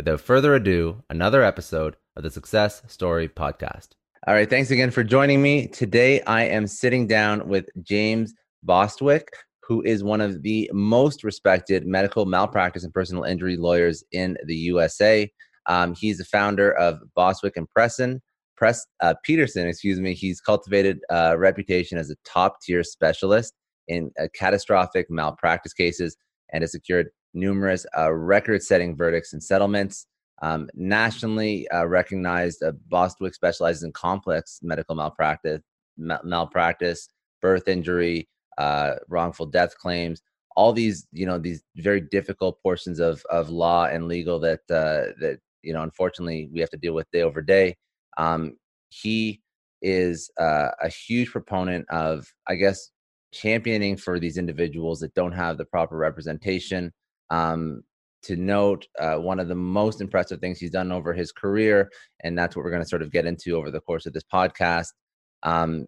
Without further ado, another episode of the Success Story Podcast. All right, thanks again for joining me. Today, I am sitting down with James Bostwick, who is one of the most respected medical malpractice and personal injury lawyers in the USA. Um, he's the founder of Bostwick and Presson. Press uh, Peterson, excuse me. He's cultivated a reputation as a top tier specialist in uh, catastrophic malpractice cases and has secured numerous uh, record setting verdicts and settlements. Um, nationally uh, recognized, uh, Bostwick specializes in complex medical malpractice, ma- malpractice, birth injury, uh, wrongful death claims, all these, you know, these very difficult portions of, of law and legal that, uh, that, you know, unfortunately we have to deal with day over day. Um, he is uh, a huge proponent of, I guess, championing for these individuals that don't have the proper representation. Um, to note uh, one of the most impressive things he's done over his career, and that's what we're going to sort of get into over the course of this podcast. Um,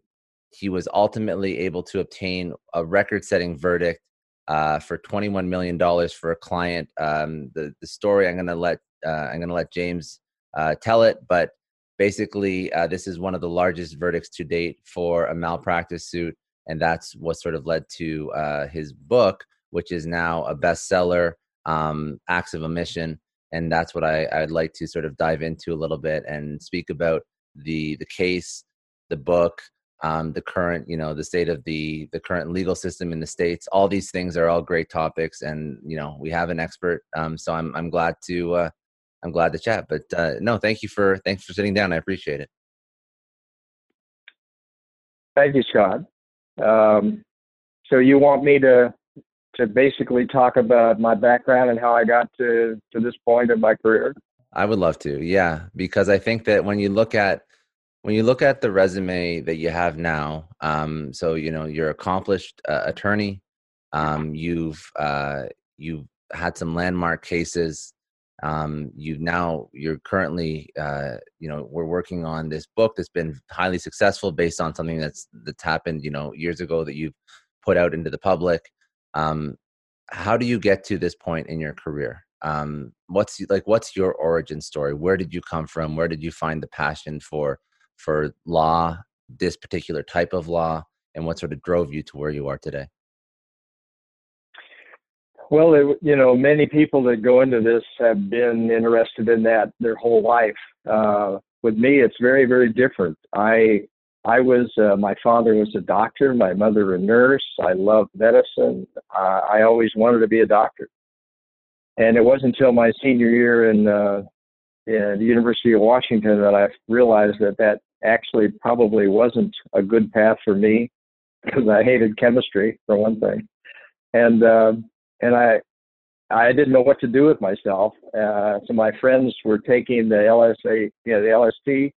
he was ultimately able to obtain a record-setting verdict uh, for $21 million for a client. Um, the the story I'm going to let uh, I'm going to let James uh, tell it, but basically uh, this is one of the largest verdicts to date for a malpractice suit, and that's what sort of led to uh, his book, which is now a bestseller um, acts of omission, and that's what I, I'd like to sort of dive into a little bit and speak about the the case, the book, um, the current you know the state of the the current legal system in the states. All these things are all great topics, and you know we have an expert, um, so I'm I'm glad to uh, I'm glad to chat. But uh, no, thank you for thanks for sitting down. I appreciate it. Thank you, Scott. Um, so you want me to to basically talk about my background and how I got to to this point in my career? I would love to. Yeah, because I think that when you look at when you look at the resume that you have now, um, so you know you're accomplished uh, attorney. Um, you've uh, you've had some landmark cases. Um, you've now you're currently uh, you know we're working on this book that's been highly successful based on something that's that's happened you know years ago that you've put out into the public. Um, how do you get to this point in your career? Um, what's like what's your origin story? Where did you come from? Where did you find the passion for for law, this particular type of law, and what sort of drove you to where you are today? Well, it, you know, many people that go into this have been interested in that their whole life. Uh, with me, it's very, very different. I I was, uh, my father was a doctor, my mother a nurse. I loved medicine. Uh, I always wanted to be a doctor. And it wasn't until my senior year in, uh, in the University of Washington that I realized that that actually probably wasn't a good path for me because I hated chemistry for one thing. And, uh, and I, I didn't know what to do with myself. Uh, so my friends were taking the LSA, you know, the LST,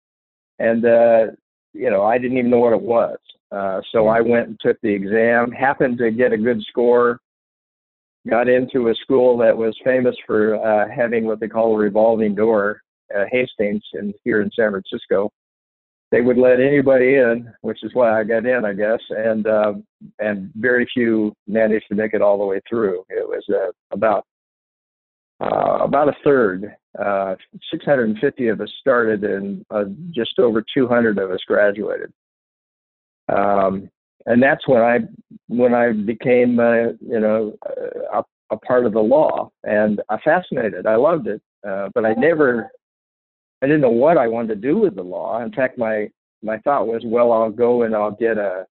and uh, you know, I didn't even know what it was. Uh, so I went and took the exam, happened to get a good score, got into a school that was famous for uh, having what they call a revolving door, uh, Hastings, in here in San Francisco. They would let anybody in, which is why I got in, I guess, and uh, and very few managed to make it all the way through. It was uh, about uh, about a third. Uh, 650 of us started, and uh, just over 200 of us graduated. Um, and that's when I when I became uh, you know a, a, part of the law, and I fascinated. I loved it, uh, but I never I didn't know what I wanted to do with the law. In fact, my my thought was, well, I'll go and I'll get a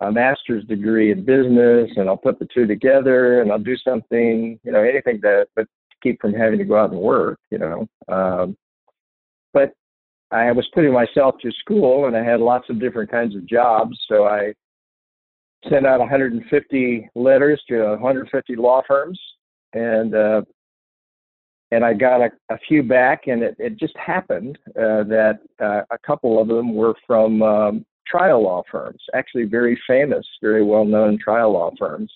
a master's degree in business, and I'll put the two together, and I'll do something, you know, anything that but keep from having to go out and work, you know. Um, but I was putting myself to school and I had lots of different kinds of jobs. So I sent out 150 letters to 150 law firms and uh, and I got a, a few back, and it, it just happened uh, that uh, a couple of them were from um, trial law firms, actually very famous, very well known trial law firms.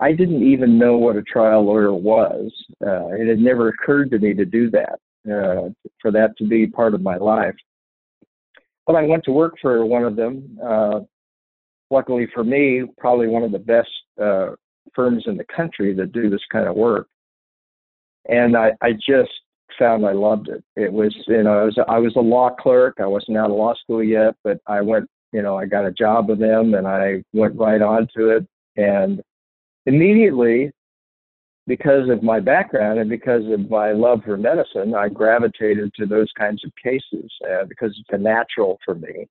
I didn't even know what a trial lawyer was. Uh, it had never occurred to me to do that, uh, for that to be part of my life. But I went to work for one of them. Uh, luckily for me, probably one of the best uh, firms in the country that do this kind of work. And I, I just found I loved it. It was, you know, I was, I was a law clerk. I wasn't out of law school yet, but I went, you know, I got a job with them and I went right on to it. And immediately, because of my background and because of my love for medicine, I gravitated to those kinds of cases uh, because it's a natural for me.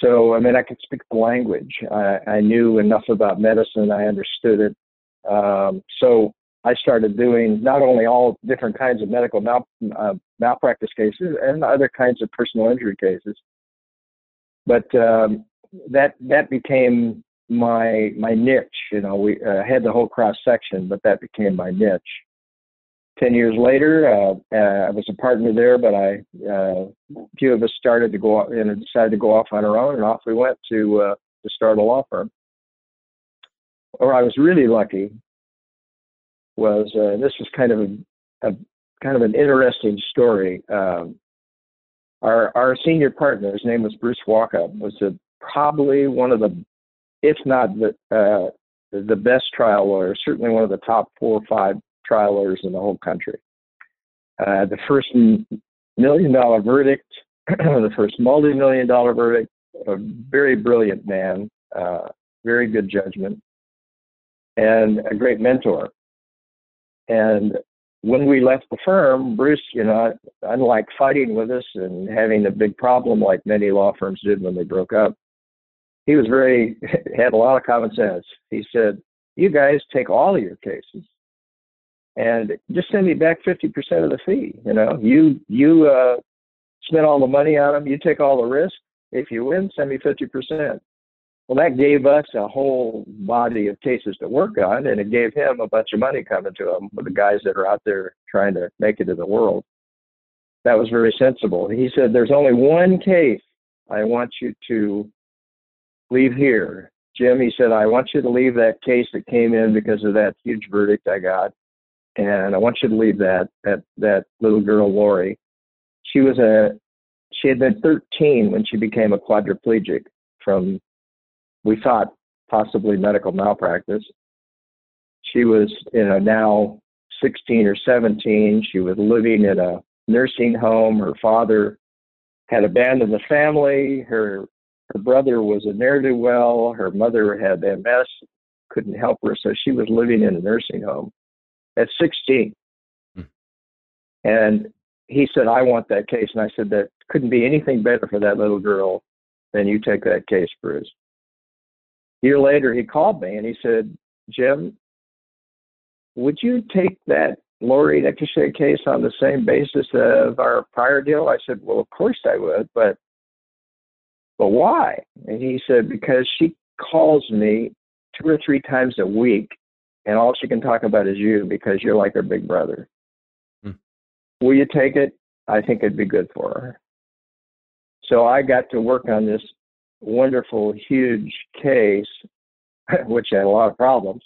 So, I mean, I could speak the language. I, I knew enough about medicine. I understood it. Um, so I started doing not only all different kinds of medical mal, uh, malpractice cases and other kinds of personal injury cases, but um, that that became my my niche. You know, we uh, had the whole cross section, but that became my niche. Ten years later, uh, uh, I was a partner there, but I uh, few of us started to go and decided to go off on our own, and off we went to uh, to start a law firm. Or I was really lucky was uh, this was kind of a, a, kind of an interesting story. Um, our our senior partner, his name was Bruce Walkup, was a, probably one of the if not the uh, the best trial lawyer, certainly one of the top four or five trial lawyers in the whole country. Uh, the first million dollar verdict, the first multi million dollar verdict, a very brilliant man, uh, very good judgment, and a great mentor. And when we left the firm, Bruce, you know, unlike fighting with us and having a big problem like many law firms did when they broke up, he was very had a lot of common sense. He said, "You guys take all of your cases, and just send me back fifty percent of the fee. You know, you you uh, spend all the money on them, you take all the risk. If you win, send me fifty percent." Well, that gave us a whole body of cases to work on, and it gave him a bunch of money coming to him with the guys that are out there trying to make it in the world. That was very sensible. He said, "There's only one case I want you to leave here. Jim, he said, I want you to leave that case that came in because of that huge verdict I got. And I want you to leave that, that, that little girl, Lori. She was a, she had been 13 when she became a quadriplegic from, we thought, possibly medical malpractice. She was, you know, now 16 or 17. She was living in a nursing home. Her father had abandoned the family. Her her brother was a ne'er do well. Her mother had MS, couldn't help her, so she was living in a nursing home at 16. Hmm. And he said, I want that case. And I said, That couldn't be anything better for that little girl than you take that case, Bruce. A year later, he called me and he said, Jim, would you take that Lori Nicochet case on the same basis of our prior deal? I said, Well, of course I would, but but why? And he said, because she calls me two or three times a week, and all she can talk about is you because you're like her big brother. Hmm. Will you take it? I think it'd be good for her. So I got to work on this wonderful, huge case, which had a lot of problems.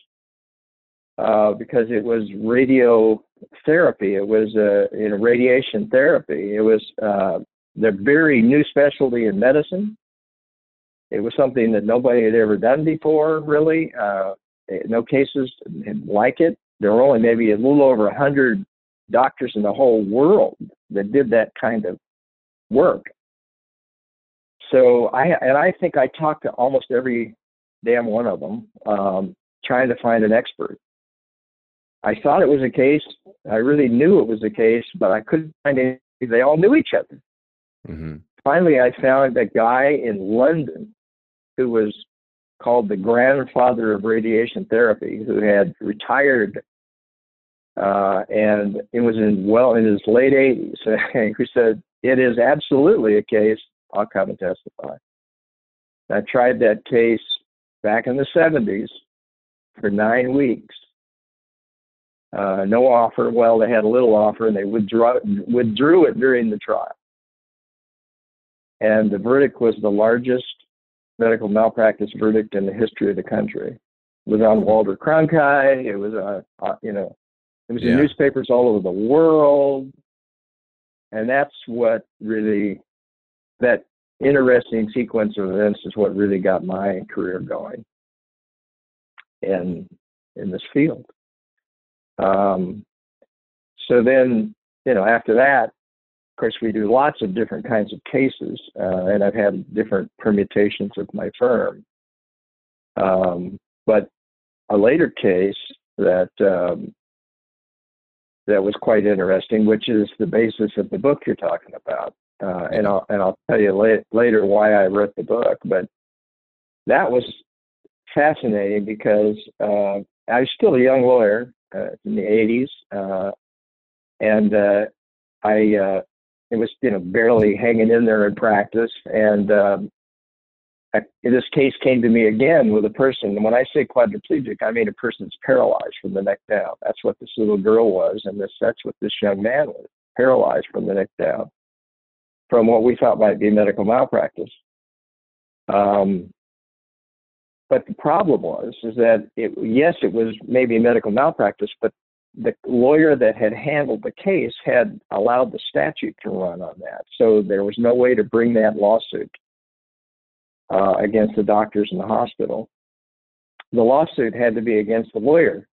uh, because it was radiotherapy. It was uh, you know radiation therapy. It was uh, the very new specialty in medicine. It was something that nobody had ever done before, really. Uh, no cases like it. There were only maybe a little over a hundred doctors in the whole world that did that kind of work. So I and I think I talked to almost every damn one of them, um, trying to find an expert. I thought it was a case. I really knew it was a case, but I couldn't find any. They all knew each other. Mm-hmm. Finally, I found a guy in London who was called the grandfather of radiation therapy, who had retired uh, and it was in well in his late 80s. who said it is absolutely a case. I'll come and testify. I tried that case back in the 70s for nine weeks. Uh, no offer. Well, they had a little offer, and they withdrew withdrew it during the trial. And the verdict was the largest medical malpractice verdict in the history of the country. It was on Walter Cronkite. It was on, uh, you know, it was yeah. in newspapers all over the world. And that's what really, that interesting sequence of events is what really got my career going in, in this field. Um, so then, you know, after that, of course, we do lots of different kinds of cases, uh, and I've had different permutations of my firm. Um, but a later case that um, that was quite interesting, which is the basis of the book you're talking about, uh, and I'll and I'll tell you la- later why I wrote the book. But that was fascinating because uh, I was still a young lawyer uh, in the 80s, uh, and uh, I uh, it was you know barely hanging in there in practice. And um, I, this case came to me again with a person. And when i say quadriplegic i mean a person that's paralyzed from the neck down. That's what this little girl was. And this that's what this young man was paralyzed from the neck down from what we thought might be medical malpractice. Um, but the problem was is that it, yes it was maybe medical malpractice but the lawyer that had handled the case had allowed the statute to run on that. So there was no way to bring that lawsuit uh, against the doctors in the hospital. The lawsuit had to be against the lawyer.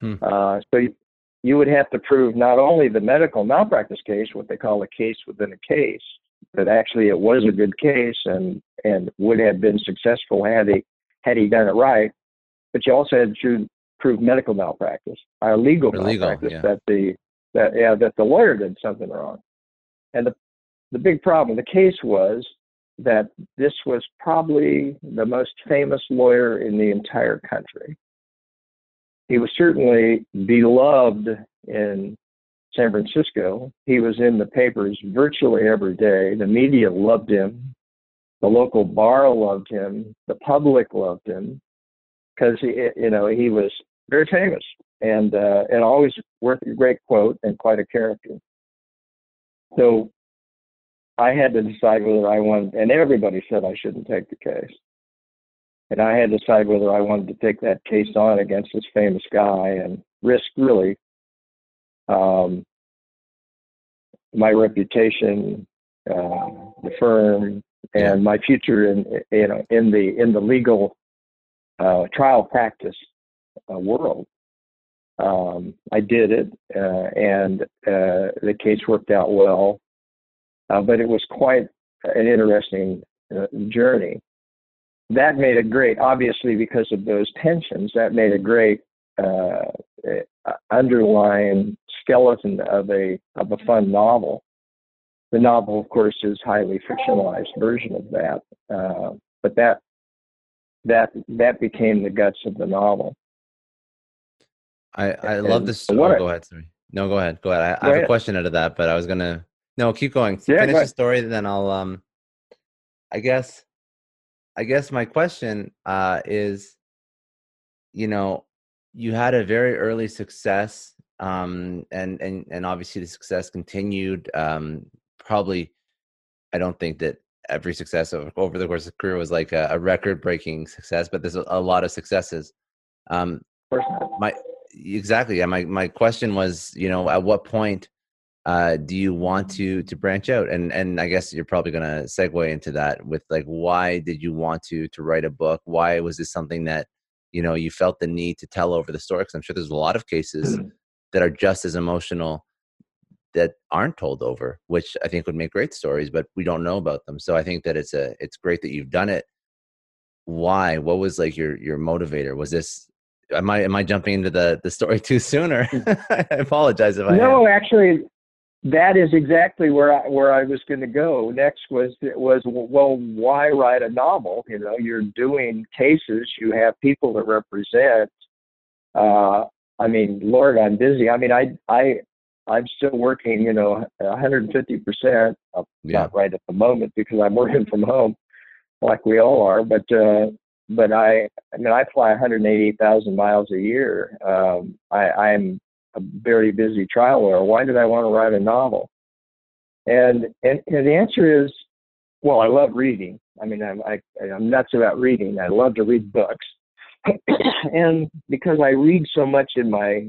Hmm. Uh, so you, you would have to prove not only the medical malpractice case, what they call a case within a case, that actually it was a good case and and would have been successful had he had he done it right, but you also had to prove medical malpractice, or legal or malpractice legal, yeah. that the that yeah that the lawyer did something wrong. And the the big problem, the case was that this was probably the most famous lawyer in the entire country. He was certainly beloved in San Francisco. He was in the papers virtually every day. The media loved him. The local bar loved him. The public loved him because he, you know, he was very famous and uh, and always worth a great quote and quite a character. So I had to decide whether I wanted, and everybody said I shouldn't take the case. And I had to decide whether I wanted to take that case on against this famous guy and risk really um, my reputation, uh, the firm, and my future in you know in the in the legal uh, trial practice world. Um, I did it, uh, and uh, the case worked out well, uh, but it was quite an interesting uh, journey. That made a great, obviously, because of those tensions, that made a great underlying skeleton of a of a fun novel. The novel, of course, is highly fictionalized version of that, uh, but that that that became the guts of the novel. I I love this. Oh, go ahead, sorry. No, go ahead. Go ahead. I, go I have ahead. a question out of that, but I was gonna. No, keep going. Yeah, Finish go the story, then I'll. Um, I guess. I guess my question uh, is, you know, you had a very early success, um, and and and obviously the success continued. Um, probably, I don't think that every success over the course of the career was like a, a record-breaking success, but there's a, a lot of successes. Um, my exactly. Yeah, my my question was, you know, at what point uh, do you want to to branch out? And and I guess you're probably gonna segue into that with like, why did you want to to write a book? Why was this something that you know you felt the need to tell over the story? Because I'm sure there's a lot of cases that are just as emotional that aren't told over, which I think would make great stories, but we don't know about them. So I think that it's a it's great that you've done it. Why? What was like your your motivator? Was this am I am I jumping into the the story too soon or I apologize if I No, am. actually that is exactly where I where I was going to go. Next was it was well, why write a novel? You know, you're doing cases, you have people to represent. Uh, I mean, Lord, I'm busy. I mean, I I I'm still working, you know, 150 percent. Not right at the moment because I'm working from home, like we all are. But uh, but I I mean, I fly 180,000 miles a year. Um, I I'm a very busy trial lawyer. Why did I want to write a novel? And and, and the answer is, well, I love reading. I mean, I'm I, I'm nuts about reading. I love to read books, and because I read so much in my,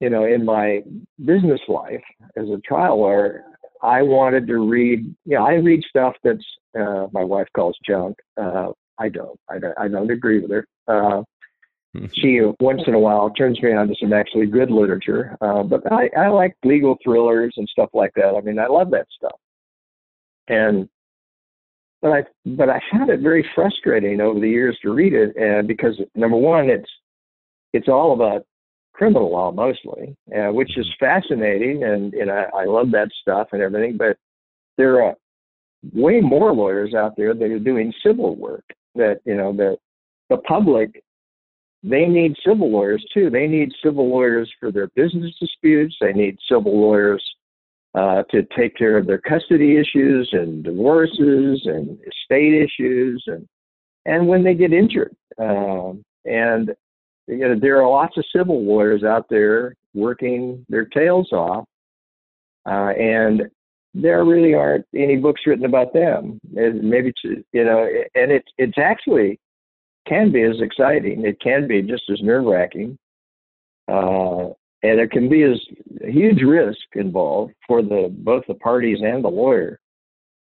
you know, in my business life as a trial lawyer, I wanted to read. You know, I read stuff that's uh, my wife calls junk. Uh, I don't. I don't. I don't agree with her. Uh, she once in a while turns me on to some actually good literature. Uh, but I, I like legal thrillers and stuff like that. I mean, I love that stuff. And but I but I found it very frustrating over the years to read it, and because number one, it's it's all about criminal law mostly, uh, which is fascinating, and and I, I love that stuff and everything. But there are way more lawyers out there that are doing civil work. That you know that the public they need civil lawyers too. They need civil lawyers for their business disputes. They need civil lawyers uh, to take care of their custody issues and divorces and estate issues and and when they get injured. Um, and you know there are lots of civil lawyers out there working their tails off, uh, and there really aren't any books written about them. And maybe it's, you know, and it's it's actually can be as exciting. It can be just as nerve wracking. Uh, and it can be as huge risk involved for the both the parties and the lawyer.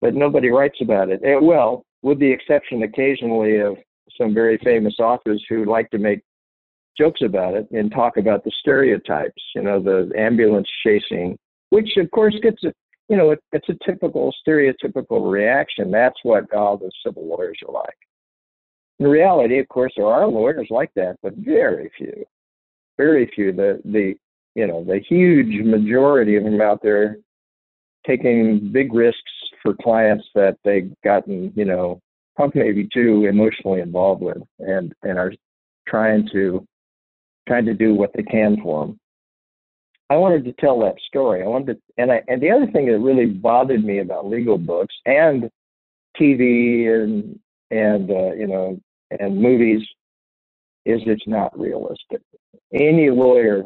But nobody writes about it. And, well, with the exception occasionally of some very famous authors who like to make jokes about it and talk about the stereotypes, you know, the ambulance chasing, which of course gets you know, it, it's a typical stereotypical reaction. That's what all the civil lawyers are like. In reality, of course, there are lawyers like that, but very few, very few. The the you know the huge majority of them out there taking big risks for clients that they've gotten you know probably maybe too emotionally involved with, and and are trying to trying to do what they can for them. I wanted to tell that story. I wanted to, and I and the other thing that really bothered me about legal books and TV and and uh, you know and movies is it's not realistic. Any lawyer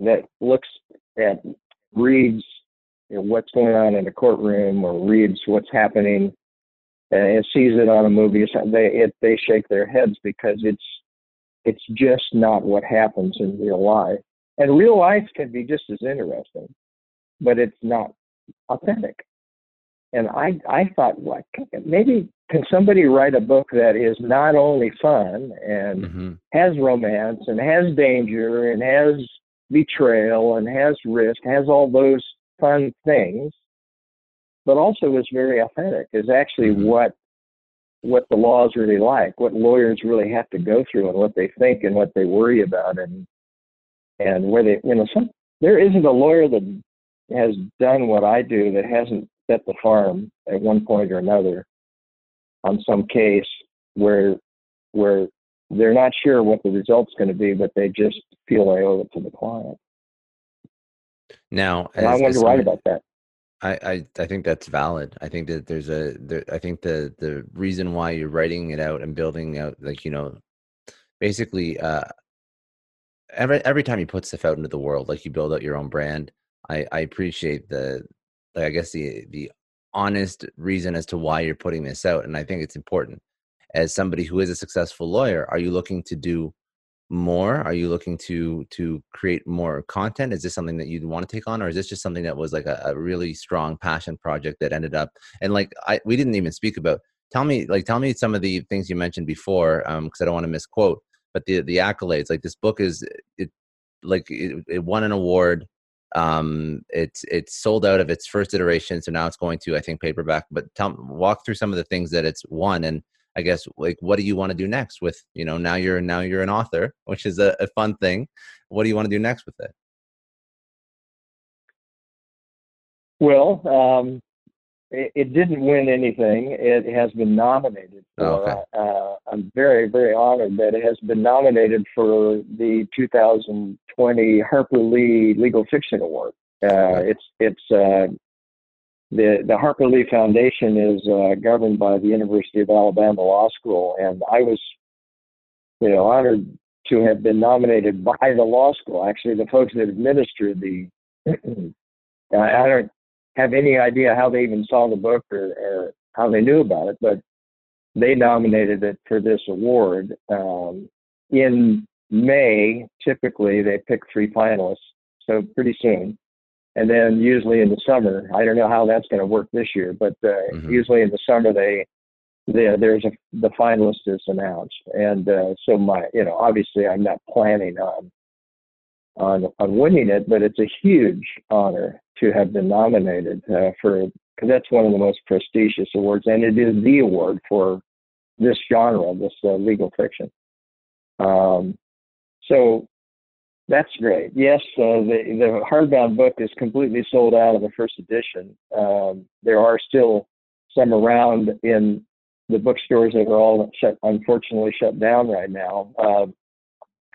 that looks at reads you know, what's going on in the courtroom or reads what's happening and sees it on a movie, they it, they shake their heads because it's it's just not what happens in real life. And real life can be just as interesting, but it's not authentic. And I I thought, like maybe can somebody write a book that is not only fun and Mm-hmm. has romance and has danger and has betrayal and has risk, has all those fun things, but also is very authentic, is actually Mhm. what what the law is really like, what lawyers really have to go through and what they think and what they worry about and and where they you know some there isn't a lawyer that has done what I do that hasn't bet the farm at one point or another on some case where where they're not sure what the result's going to be, but they just feel they owe it to the client. Now, And I as- wanted to write about that. I, I I think that's valid. I think that there's a there, I think the the reason why you're writing it out and building out like you know basically uh every every time you put stuff out into the world like you build out your own brand I I appreciate the like I guess the the honest reason as to why you're putting this out and I think it's important as somebody who is a successful lawyer are you looking to do more? Are you looking to to create more content? Is this something that you'd want to take on, or is this just something that was like a, a really strong passion project that ended up and like I we didn't even speak about. Tell me like tell me some of the things you mentioned before, because um, I don't want to misquote. But the the accolades, like this book is it like it, it won an award um it's it's sold out of its first iteration so now it's going to i think paperback but tell walk through some of the things that it's won and i guess like what do you want to do next with you know now you're now you're an author which is a, a fun thing what do you want to do next with it? Well um it, it didn't win anything. It has been nominated for. Oh, okay. uh, I'm very, very honored that it has been nominated for the 2020 Harper Lee Legal Fiction Award. Uh, okay. It's it's uh, the the Harper Lee Foundation is uh, governed by the University of Alabama Law School, and I was, you know, honored to have been nominated by the law school. Actually, the folks that administer the I don't have any idea how they even saw the book or, or how they knew about it, but they nominated it for this award. Um, in May, typically they pick three finalists, so pretty soon. And then usually in the summer, I don't know how that's going to work this year, but uh, mm-hmm. usually in the summer they, they there's a the finalist is announced, and uh, so my you know obviously I'm not planning on on, on winning it, but it's a huge honor to have been nominated uh, for because that's one of the most prestigious awards, and it is the award for this genre, this uh, legal fiction. Um, so that's great. Yes, uh, the the hardbound book is completely sold out of the first edition. Um, there are still some around in the bookstores that are all shut, unfortunately shut down right now. Uh,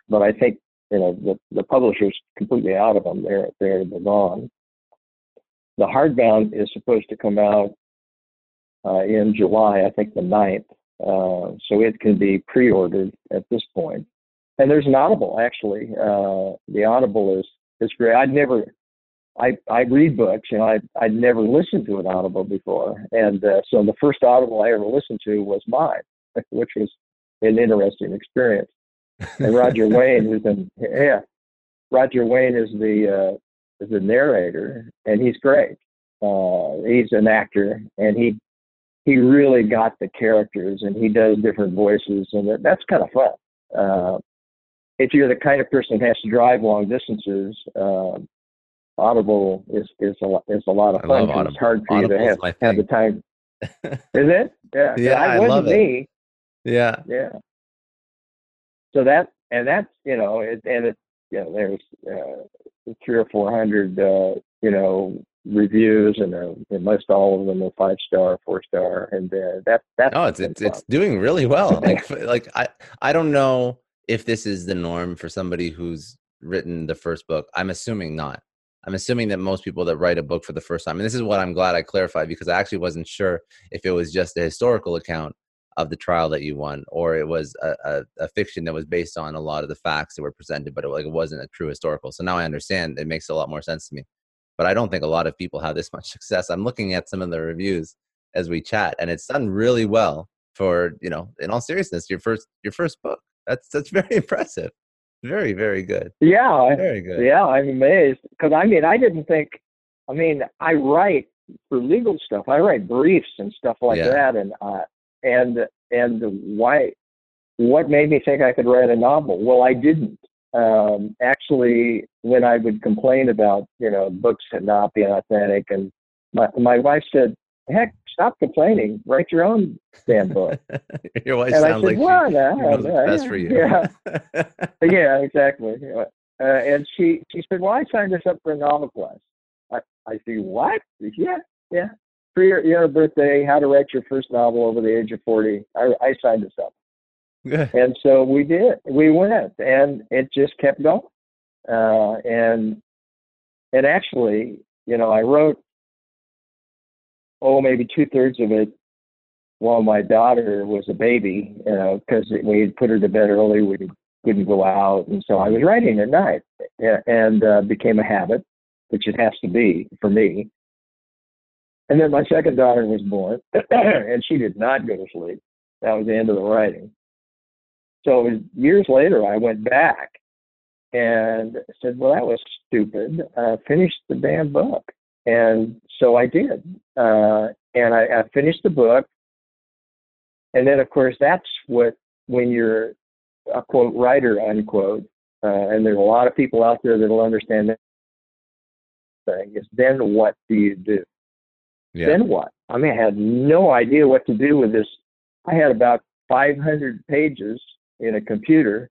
but I think you know the the publisher's completely out of them. They're they're, they're gone. The hardbound is supposed to come out uh, in July, I think the 9th. Uh, so it can be pre-ordered at this point. And there's an Audible actually. Uh, the Audible is is great. I'd never, I I read books, know, I I'd never listened to an Audible before, and uh, so the first Audible I ever listened to was mine, which was an interesting experience and Roger Wayne, who's in yeah, Roger Wayne is the uh, is the narrator, and he's great. Uh, he's an actor, and he he really got the characters, and he does different voices, and that, that's kind of fun. Uh, if you're the kind of person that has to drive long distances, uh, Audible is is a lot, is a lot of fun. It's hard for Audible's you to have, have the time. is it? Yeah. Yeah, I, I love it. Me. Yeah. Yeah so that and that's you know it, and it you know there's uh, three or four hundred uh, you know reviews and, uh, and most all of them are five star, four star, and uh, that that's oh it's it's, it's doing really well. like like I I don't know if this is the norm for somebody who's written the first book. I'm assuming not. I'm assuming that most people that write a book for the first time, and this is what I'm glad I clarified because I actually wasn't sure if it was just a historical account of the trial that you won, or it was a, a, a, fiction that was based on a lot of the facts that were presented, but it, like it wasn't a true historical. So now I understand. It makes a lot more sense to me. But I don't think a lot of people have this much success. I'm looking at some of the reviews as we chat, and it's done really well for you know. In all seriousness, your first your first book. That's that's very impressive. Very very good. Yeah, very good. Yeah, I'm amazed because I mean I didn't think. I mean I write for legal stuff. I write briefs and stuff like yeah. that, and uh, and and why what made me think I could write a novel? Well, I didn't. Um, actually, when I would complain about you know books not being authentic, and my my wife said, "Heck, stop complaining. Write your own damn book." your wife and sounds I said, like well, she, no, knows no, best for you. Yeah, yeah, exactly. Uh, and she she said, "Well, I signed us up for a novel class." I I said, "What? Yeah, yeah." For your, your birthday, how to write your first novel over the age of 40. I, I signed this up. and so we did. We went, and it just kept going. Uh, and and actually, you know, I wrote oh maybe two thirds of it while my daughter was a baby, you know, because we had put her to bed early. We couldn't go out, and so I was writing at night, and uh, became a habit, which it has to be for me. And then my second daughter was born, and she did not go to sleep. That was the end of the writing. so it was years later, I went back and said, "Well, that was stupid. Uh, finish the damn book." And so I did, uh, and I, I finished the book. And then, of course, that's what when you're a quote writer unquote, uh, and there's a lot of people out there that'll understand that thing. Is then what do you do? Yeah. Then what? I mean, I had no idea what to do with this. I had about 500 pages in a computer.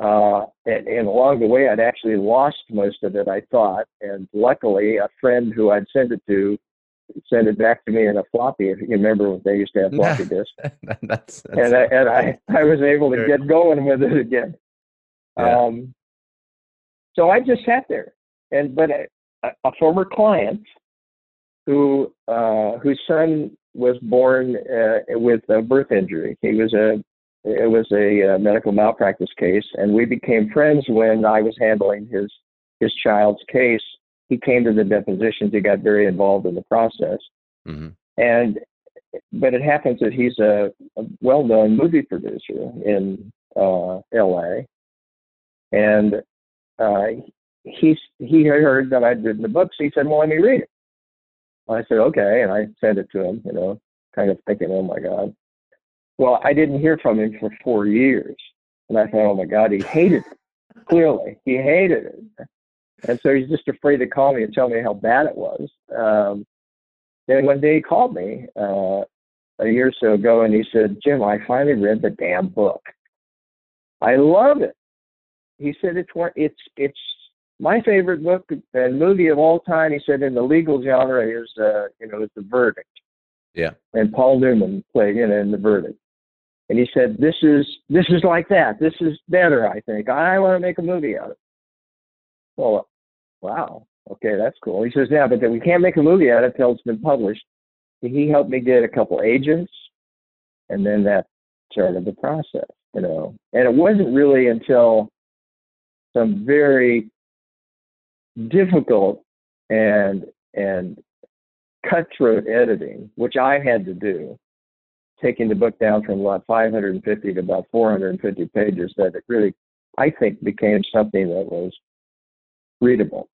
Uh, and, and along the way, I'd actually lost most of it, I thought. And luckily, a friend who I'd sent it to sent it back to me in a floppy. If you remember when they used to have floppy disks. that's, that's, and I, and I, I was able to get going with it again. Yeah. Um, so I just sat there, and but a, a former client who uh, whose son was born uh, with a birth injury. He was a it was a uh, medical malpractice case, and we became friends when I was handling his his child's case. He came to the depositions. He got very involved in the process, mm-hmm. and but it happens that he's a, a well-known movie producer in uh, L.A. and uh, he he heard that I'd written the book, so he said, "Well, let me read it." I said, "Okay," and I sent it to him. You know, kind of thinking, "Oh my God." Well, I didn't hear from him for four years. And I thought, oh my God, he hated it. Clearly, he hated it. And so he's just afraid to call me and tell me how bad it was. Um, then one day he called me uh, a year or so ago and he said, Jim, I finally read the damn book. I love it. He said it's it's it's my favorite book and movie of all time. He said in the legal genre is uh, you know is the verdict. Yeah. And Paul Newman played in, in the verdict. And he said, "This is this is like that. This is better. I think I want to make a movie out of it." Well, wow. Okay, that's cool. He says, "Yeah, but then we can't make a movie out of it until it's been published." He helped me get a couple agents, and then that started the process. You know, and it wasn't really until some very difficult and and cutthroat editing, which I had to do, taking the book down from about 550 to about 450 pages that it really, I think, became something that was readable,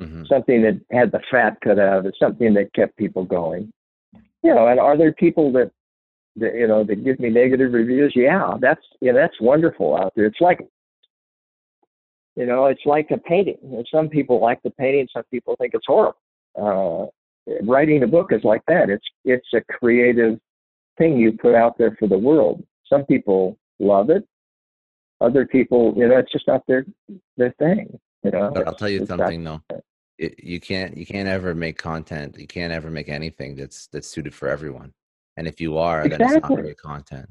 mm-hmm. something that had the fat cut out of it, something that kept people going. You know, and are there people that, that you know, that give me negative reviews? Yeah, that's yeah, that's wonderful out there. It's like you know, it's like a painting. And some people like the painting, some people think it's horrible. Uh, writing a book is like that. It's it's a creative thing you put out there for the world. Some people love it. Other people, you know, it's just not their their thing. You know. But I'll tell you something though. It, you can't you can't ever make content. You can't ever make anything that's that's suited for everyone. And if you are, exactly. then it's not great content.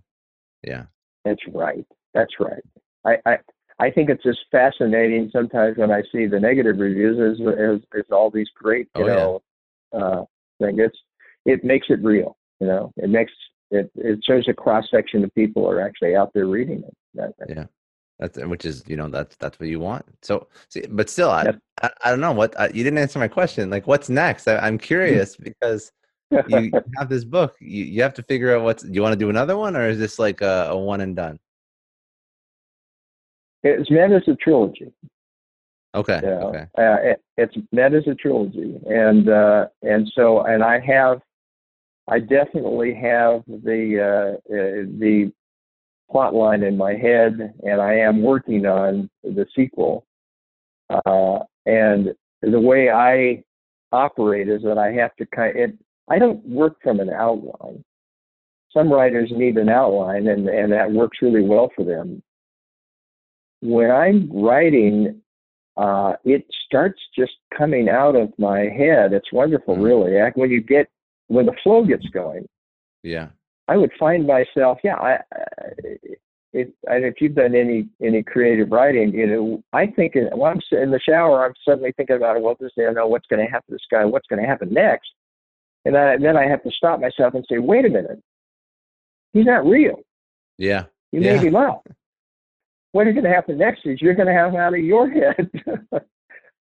Yeah. That's right. That's right. I, I I think it's just fascinating sometimes when I see the negative reviews as as, as all these great, you oh, know, yeah. uh, thing. It's it makes it real. You know, it makes it it shows a cross section of people are actually out there reading it. That, yeah, that's which is you know that's that's what you want. So, see, but still, I, I, I don't know what I, you didn't answer my question. Like, what's next? I, am curious because. you, have this book. You, you have to figure out what's. Do you want to do another one, or is this like a, a one and done? It's meant as a trilogy. Okay. You know? Okay. Uh, it, it's meant as a trilogy, and uh, and so and I have I definitely have the uh, uh, the plot line in my head, and I am working on the sequel. Uh, and the way I operate is that I have to kind. Of, I don't work from an outline. Some writers need an outline, and and that works really well for them. When I'm writing, uh, it starts just coming out of my head. It's wonderful, mm-hmm. really. When you get when the flow gets going. Yeah. I would find myself, yeah, I, if, if you've done any any creative writing, you know, I think in, when I'm in the shower, I'm suddenly thinking about, well, this, I know what's going to happen to this guy, what's going to happen next, and I, then I have to stop myself and say, wait a minute, he's not real. Yeah, you yeah. made him up. What is going to happen next is you're going to have out of your head.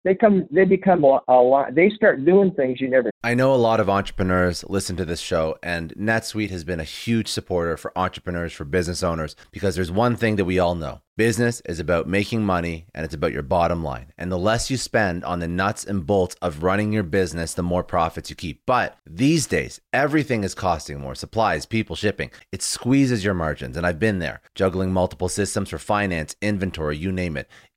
they come they become a, a lot they start doing things you never I know a lot of entrepreneurs listen to this show and NetSuite has been a huge supporter for entrepreneurs for business owners because there's one thing that we all know. Business is about making money and it's about your bottom line. And the less you spend on the nuts and bolts of running your business, the more profits you keep. But these days, everything is costing more supplies, people, shipping. It squeezes your margins. And I've been there, juggling multiple systems for finance, inventory, you name it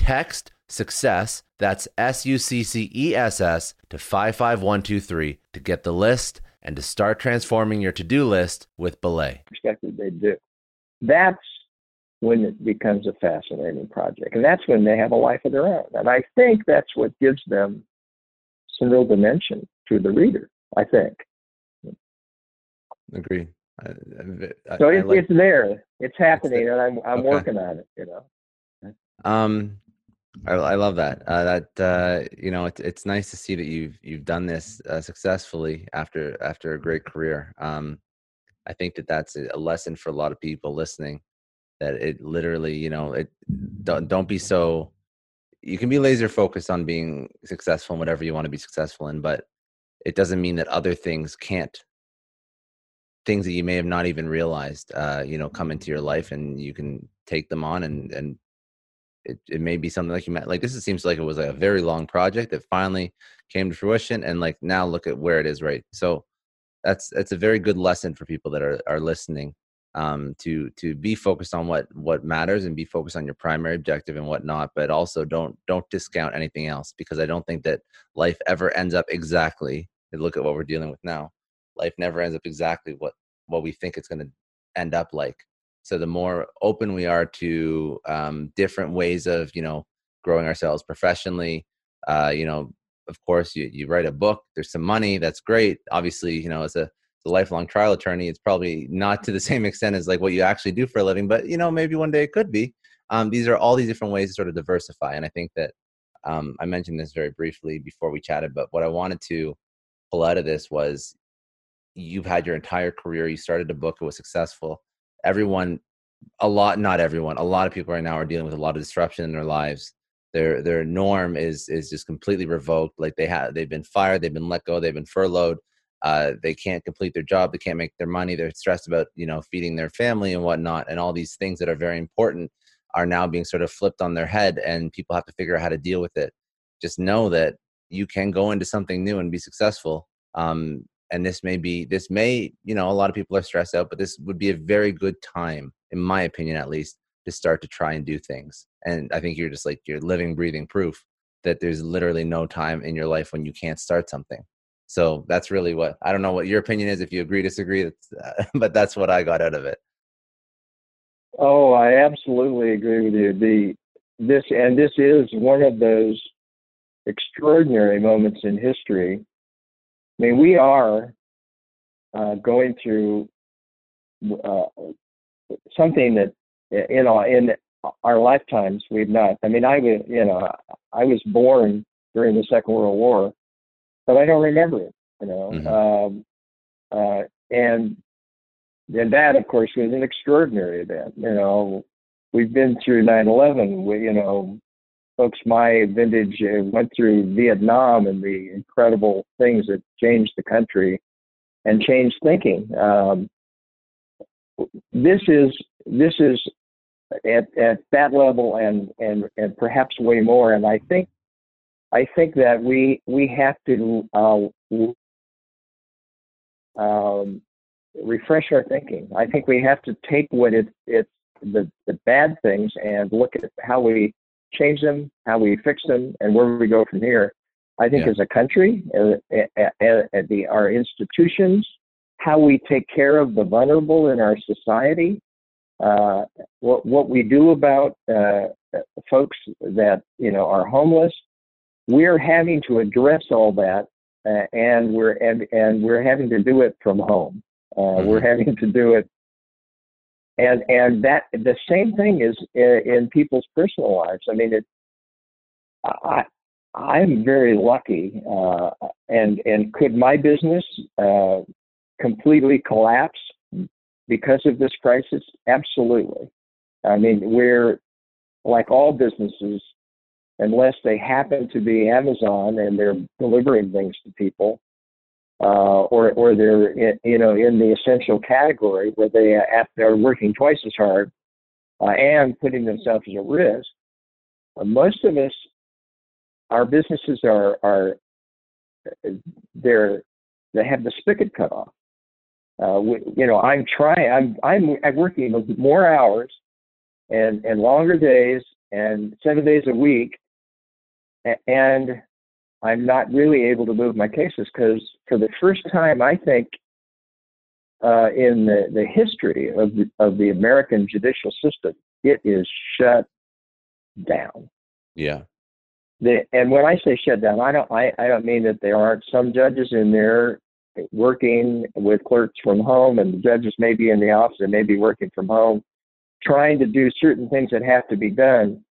Text success, that's S U C C E S S, to 55123 to get the list and to start transforming your to do list with Belay. Expected they do. That's when it becomes a fascinating project. And that's when they have a life of their own. And I think that's what gives them some real dimension to the reader, I think. Agree. I, I, so it, like, it's there. It's happening, it's and I'm I'm okay. working on it. You know. Um, I, I love that. Uh, that uh, you know, it's it's nice to see that you've you've done this uh, successfully after after a great career. Um, I think that that's a lesson for a lot of people listening. That it literally, you know, it don't don't be so. You can be laser focused on being successful in whatever you want to be successful in, but it doesn't mean that other things can't. Things that you may have not even realized, uh, you know, come into your life, and you can take them on and and it, it may be something like you met like this it seems like it was like a very long project that finally came to fruition and like now look at where it is right so that's that's a very good lesson for people that are are listening um to to be focused on what what matters and be focused on your primary objective and whatnot but also don't don't discount anything else because i don't think that life ever ends up exactly look at what we're dealing with now life never ends up exactly what what we think it's going to end up like so the more open we are to um, different ways of, you know, growing ourselves professionally, uh, you know, of course, you, you write a book, there's some money, that's great. Obviously, you know, as a, as a lifelong trial attorney, it's probably not to the same extent as like what you actually do for a living, but, you know, maybe one day it could be. Um, these are all these different ways to sort of diversify. And I think that um, I mentioned this very briefly before we chatted, but what I wanted to pull out of this was you've had your entire career, you started a book, it was successful everyone a lot not everyone a lot of people right now are dealing with a lot of disruption in their lives. Their their norm is is just completely revoked like they have they've been fired they've been let go they've been furloughed uh, they can't complete their job they can't make their money they're stressed about you know feeding their family and whatnot and all these things that are very important are now being sort of flipped on their head and people have to figure out how to deal with it. Just know that you can go into something new and be successful um, and this may be this may you know a lot of people are stressed out but this would be a very good time in my opinion at least to start to try and do things. And i think you're just like you're living breathing proof that there's literally no time in your life when you can't start something. So that's really what i don't know what your opinion is if you agree disagree uh, but that's what i got out of it. Oh i absolutely agree with you. The this and this is one of those extraordinary moments in history I mean, we are uh, going through uh, something that you know in our lifetimes we've not. I mean, I was you know I was born during the Second World War, but I don't remember it. You know, mm-hmm. um, uh, and and that of course was an extraordinary event. You know, we've been through 9/11. We, you know, folks my vintage went through Vietnam and the incredible things that changed the country and changed thinking. Um, this is this is at, at that level and, and and perhaps way more. And I think I think that we we have to uh, um, refresh our thinking. I think we have to take what it, it's the, the bad things and look at how we change them, how we fix them, and where we go from here. I think yeah. as a country, uh, uh, uh, the, our institutions, how we take care of the vulnerable in our society, uh, what what we do about uh, folks that you know are homeless, we're having to address all that, uh, and we're and, and we're having to do it from home. Mm-hmm. We're having to do it and and that the same thing is in, in people's personal lives. I mean, it. I I'm very lucky, uh, and and could my business uh, completely collapse because of this crisis? Absolutely. I mean, we're like all businesses, unless they happen to be Amazon and they're delivering things to people, uh, or or they're in, you know in the essential category where they uh, are working twice as hard uh, and putting themselves at risk. Uh, most of us, our businesses are are they're they have the spigot cut off. Uh, we, you know, I'm trying. I'm I'm I'm working more hours and and longer days and seven days a week, and I'm not really able to move my cases because for the first time, I think, uh, in the, the history of the, of the American judicial system, it is shut down. Yeah. The, and when I say shut down, I don't I, I don't mean that there aren't some judges in there working with clerks from home, and the judges may be in the office and may be working from home, trying to do certain things that have to be done.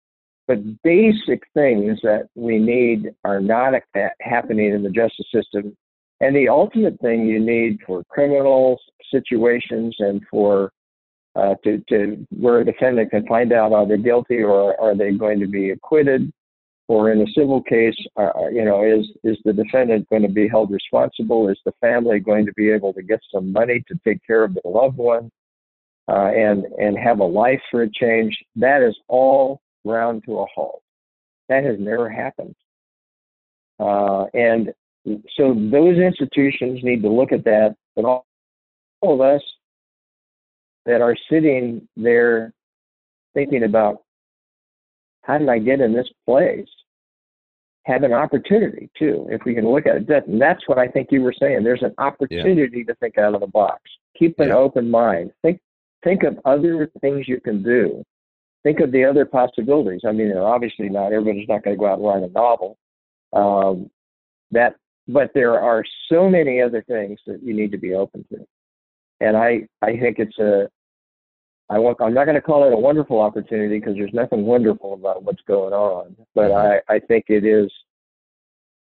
But basic things that we need are not happening in the justice system. And the ultimate thing you need for criminal situations and for uh, to, to where a defendant can find out are they guilty or are they going to be acquitted, or in a civil case, uh, uh you know, is is the defendant going to be held responsible? Is the family going to be able to get some money to take care of their loved one uh, and and have a life for a change? That is all ground to a halt. That has never happened. Uh, and so those institutions need to look at that, but all, all of us that are sitting there thinking about how did I get in this place have an opportunity too, if we can look at it. and that's what I think you were saying. There's an opportunity yeah. to think out of the box. Keep an yeah. open mind. Think think of other things you can do think of the other possibilities. I mean, obviously not everybody's not going to go out and write a novel. Um, that, but there are so many other things that you need to be open to. And I, I think it's a, I want, I'm not going to call it a wonderful opportunity because there's nothing wonderful about what's going on, but mm-hmm. I, I think it is,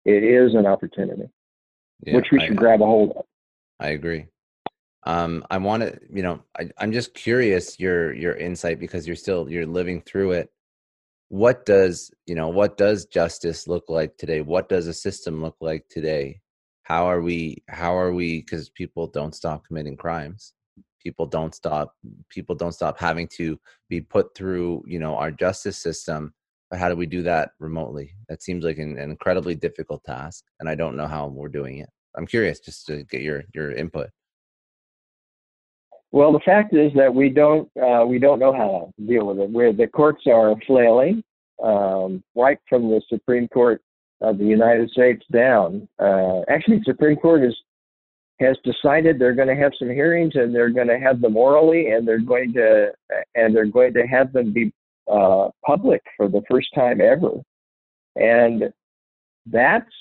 it is an opportunity, yeah, which we should I, grab a hold of. I agree. Um, I want to, you know, I, I'm just curious your your insight because you're still you're living through it. What does you know? What does justice look like today? What does a system look like today? How are we? How are we? Because people don't stop committing crimes. People don't stop. People don't stop having to be put through, you know, our justice system. But how do we do that remotely? That seems like an, an incredibly difficult task, and I don't know how we're doing it. I'm curious just to get your your input. Well, the fact is that we don't uh, we don't know how to deal with it. Where the courts are flailing, um, right from the Supreme Court of the United States down. Uh, actually, the Supreme Court is has decided they're going to have some hearings and they're going to have them orally and they're going to and they're going to have them be uh, public for the first time ever, and that's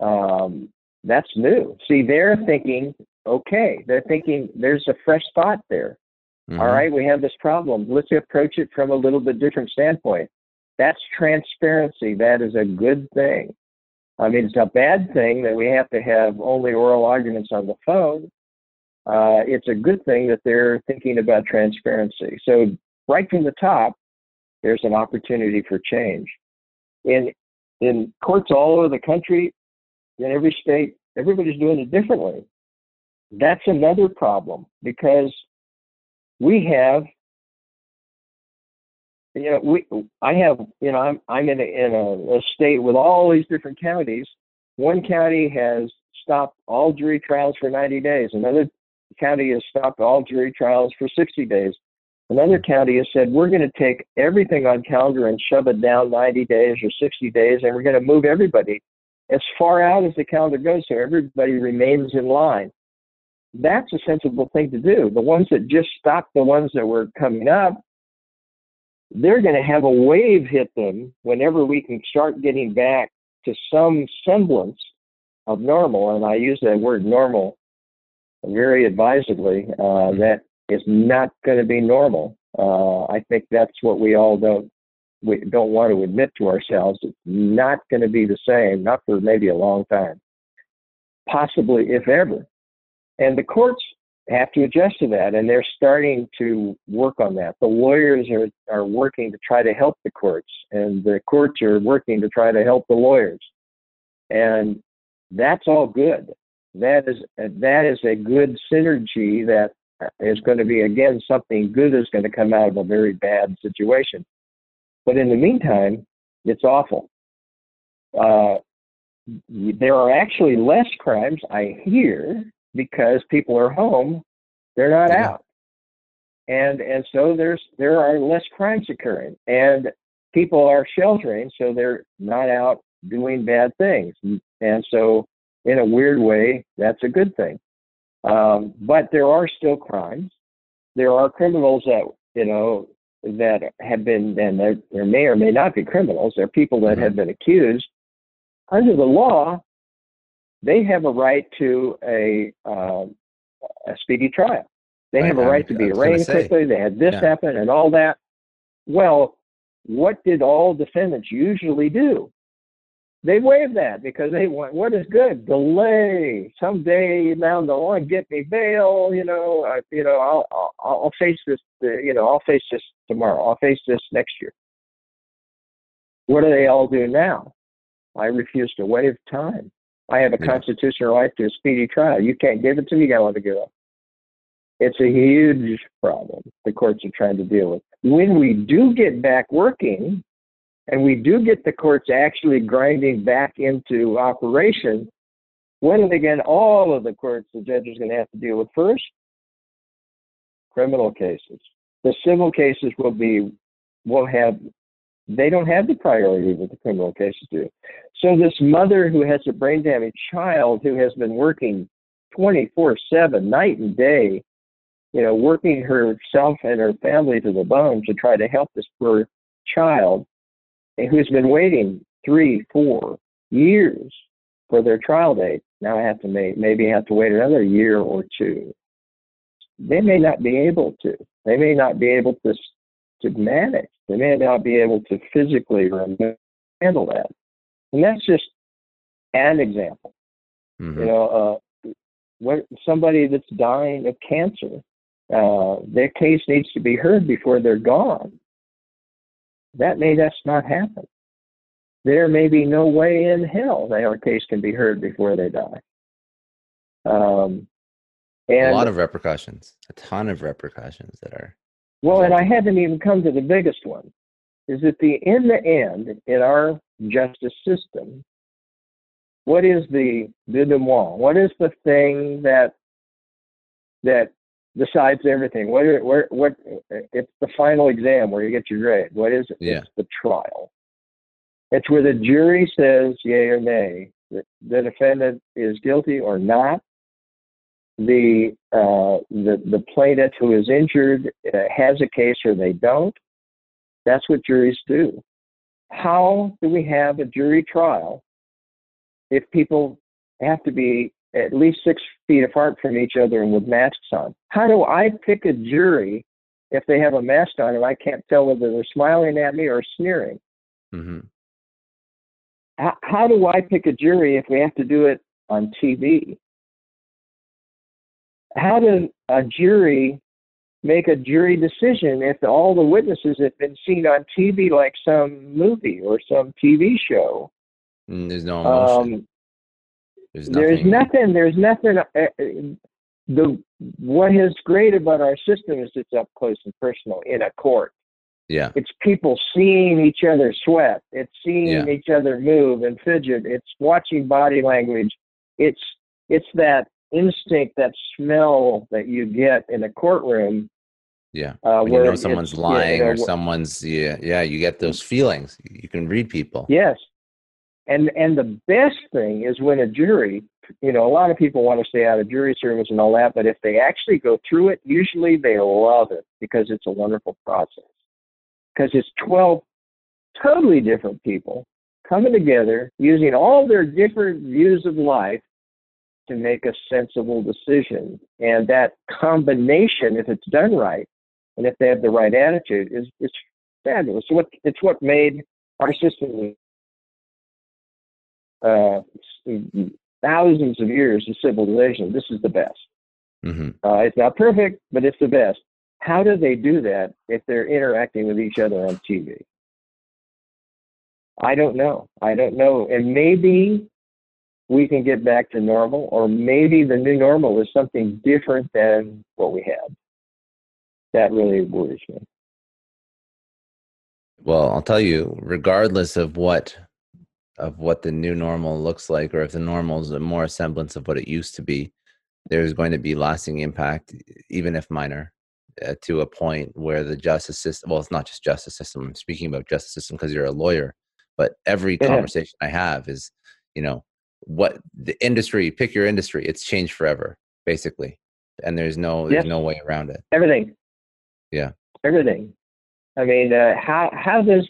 um, that's new. See, they're thinking okay. They're thinking there's a fresh thought there. Mm-hmm. All right, we have this problem. Let's approach it from a little bit different standpoint. That's transparency. That is a good thing. I mean, it's a bad thing that we have to have only oral arguments on the phone. Uh, it's a good thing that they're thinking about transparency. So right from the top, there's an opportunity for change. In in courts all over the country, in every state, everybody's doing it differently. That's another problem because we have you know we I have you know I'm I'm in a, in a, a state with all these different counties. One county has stopped all jury trials for 90 days. Another county has stopped all jury trials for 60 days. Another county has said, we're going to take everything on calendar and shove it down 90 days or 60 days, and we're going to move everybody as far out as the calendar goes so everybody remains in line. That's a sensible thing to do. The ones that just stopped the ones that were coming up, they're going to have a wave hit them whenever we can start getting back to some semblance of normal. And I use that word normal very advisedly. Uh, that is not going to be normal. Uh, I think that's what we all don't we don't want to admit to ourselves. It's not going to be the same, not for maybe a long time, possibly if ever. And the courts have to adjust to that, and they're starting to work on that. The lawyers are are working to try to help the courts, and the courts are working to try to help the lawyers, and that's all good. That is that is a good synergy that is going to be again something good is going to come out of a very bad situation. But in the meantime, it's awful. Uh, there are actually less crimes, I hear, because people are home, they're not yeah. out, and and so there's there are less crimes occurring, and people are sheltering, so they're not out doing bad things, and so in a weird way, that's a good thing. Um, but there are still crimes. There are criminals that you know that have been, and there, there may or may not be criminals. There are people that mm-hmm. have been accused. Under the law, they have a right to a uh, a speedy trial. They have a right to be arraigned quickly. They had this yeah. happen and all that. Well, what did all defendants usually do? they waive that because they want what is good delay someday down the line get me bail you know I, you know I'll, I'll I'll face this you know I'll face this tomorrow I'll face this next year what do they all do now I refuse to waive time I have a yeah. constitutional right to a speedy trial you can't give it to me you got to give up it's a huge problem the courts are trying to deal with when we do get back working and we do get the courts actually grinding back into operation, when and again, all of the courts the judge is going to have to deal with first criminal cases. The civil cases will be will have they don't have the priority that the criminal cases do. So this mother who has a brain damaged child who has been working 24/7 night and day, you know, working herself and her family to the bone to try to help this poor child who's been waiting three, four years for their trial date, now I have to may, maybe have to wait another year or two. They may not be able to. They may not be able to to manage. They may not be able to physically handle that. And that's just an example. Mm-hmm. You know, uh, when somebody that's dying of cancer, uh, their case needs to be heard before they're gone. That may just not happen. There may be no way in hell their case can be heard before they die. Um, and, a lot of repercussions, a ton of repercussions that are. Well, and I haven't even come to the biggest one. Is that the in the end in our justice system, what is the denouement? What is the thing that that decides everything. What, what, what, it's the final exam where you get your grade. What is it? Yeah. It's the trial. It's where the jury says yay or nay. The defendant is guilty or not. The, uh, the, the plaintiff who is injured uh, has a case or they don't. That's what juries do. How do we have a jury trial if people have to be at least six feet apart from each other and with masks on. How do I pick a jury if they have a mask on and I can't tell whether they're smiling at me or sneering? Mm-hmm. How, how do I pick a jury if we have to do it on TV? How does a jury make a jury decision if all the witnesses have been seen on TV like some movie or some TV show. Mm, there's no emotion. Um, there's nothing. There's nothing. There's nothing. Uh, the what is great about our system is it's up close and personal in a court. Yeah. It's people seeing each other sweat. It's seeing yeah. each other move and fidget. It's watching body language. It's it's that instinct, that smell that you get in a courtroom. Yeah. Uh, when you know someone's lying you know, or someone's yeah yeah you get those feelings. You can read people. Yes. And and the best thing is when a jury, you know, a lot of people want to stay out of jury service and all that, but if they actually go through it, usually they love it because it's a wonderful process. Because it's 12 totally different people coming together using all their different views of life to make a sensible decision. And that combination, if it's done right, and if they have the right attitude, is is fabulous. What it's what made our system uh, thousands of years of civilization. This is the best. Mm-hmm. Uh, it's not perfect, but it's the best. How do they do that if they're interacting with each other on TV? I don't know. I don't know. And maybe we can get back to normal, or maybe the new normal is something different than what we had. That really worries me. Well, I'll tell you, regardless of what of what the new normal looks like, or if the normal is a more semblance of what it used to be, there's going to be lasting impact, even if minor, uh, to a point where the justice system. Well, it's not just justice system. I'm speaking about justice system because you're a lawyer, but every yeah. conversation I have is, you know, what the industry. Pick your industry. It's changed forever, basically, and there's no there's no way around it. Everything. Yeah. Everything. I mean, uh, how how does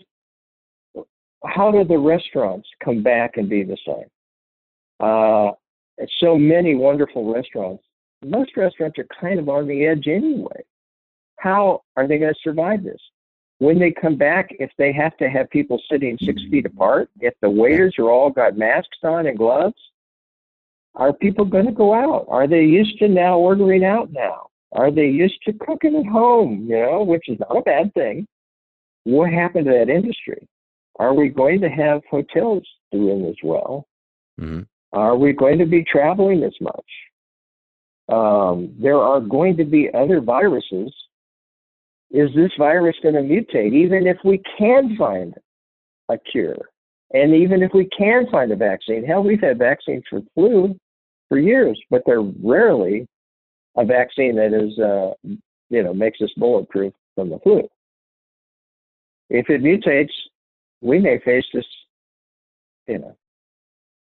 how do the restaurants come back and be the same? Uh, so many wonderful restaurants. Most restaurants are kind of on the edge anyway. How are they going to survive this? When they come back, if they have to have people sitting six feet apart, if the waiters are all got masks on and gloves, are people going to go out? Are they used to now ordering out now? Are they used to cooking at home, you know, which is not a bad thing? What happened to that industry? Are we going to have hotels doing as well? Mm-hmm. Are we going to be traveling as much? Um, there are going to be other viruses. Is this virus going to mutate? Even if we can find a cure, and even if we can find a vaccine, hell, we've had vaccines for flu for years, but they're rarely a vaccine that is, uh, you know, makes us bulletproof from the flu. If it mutates, we may face this, you know,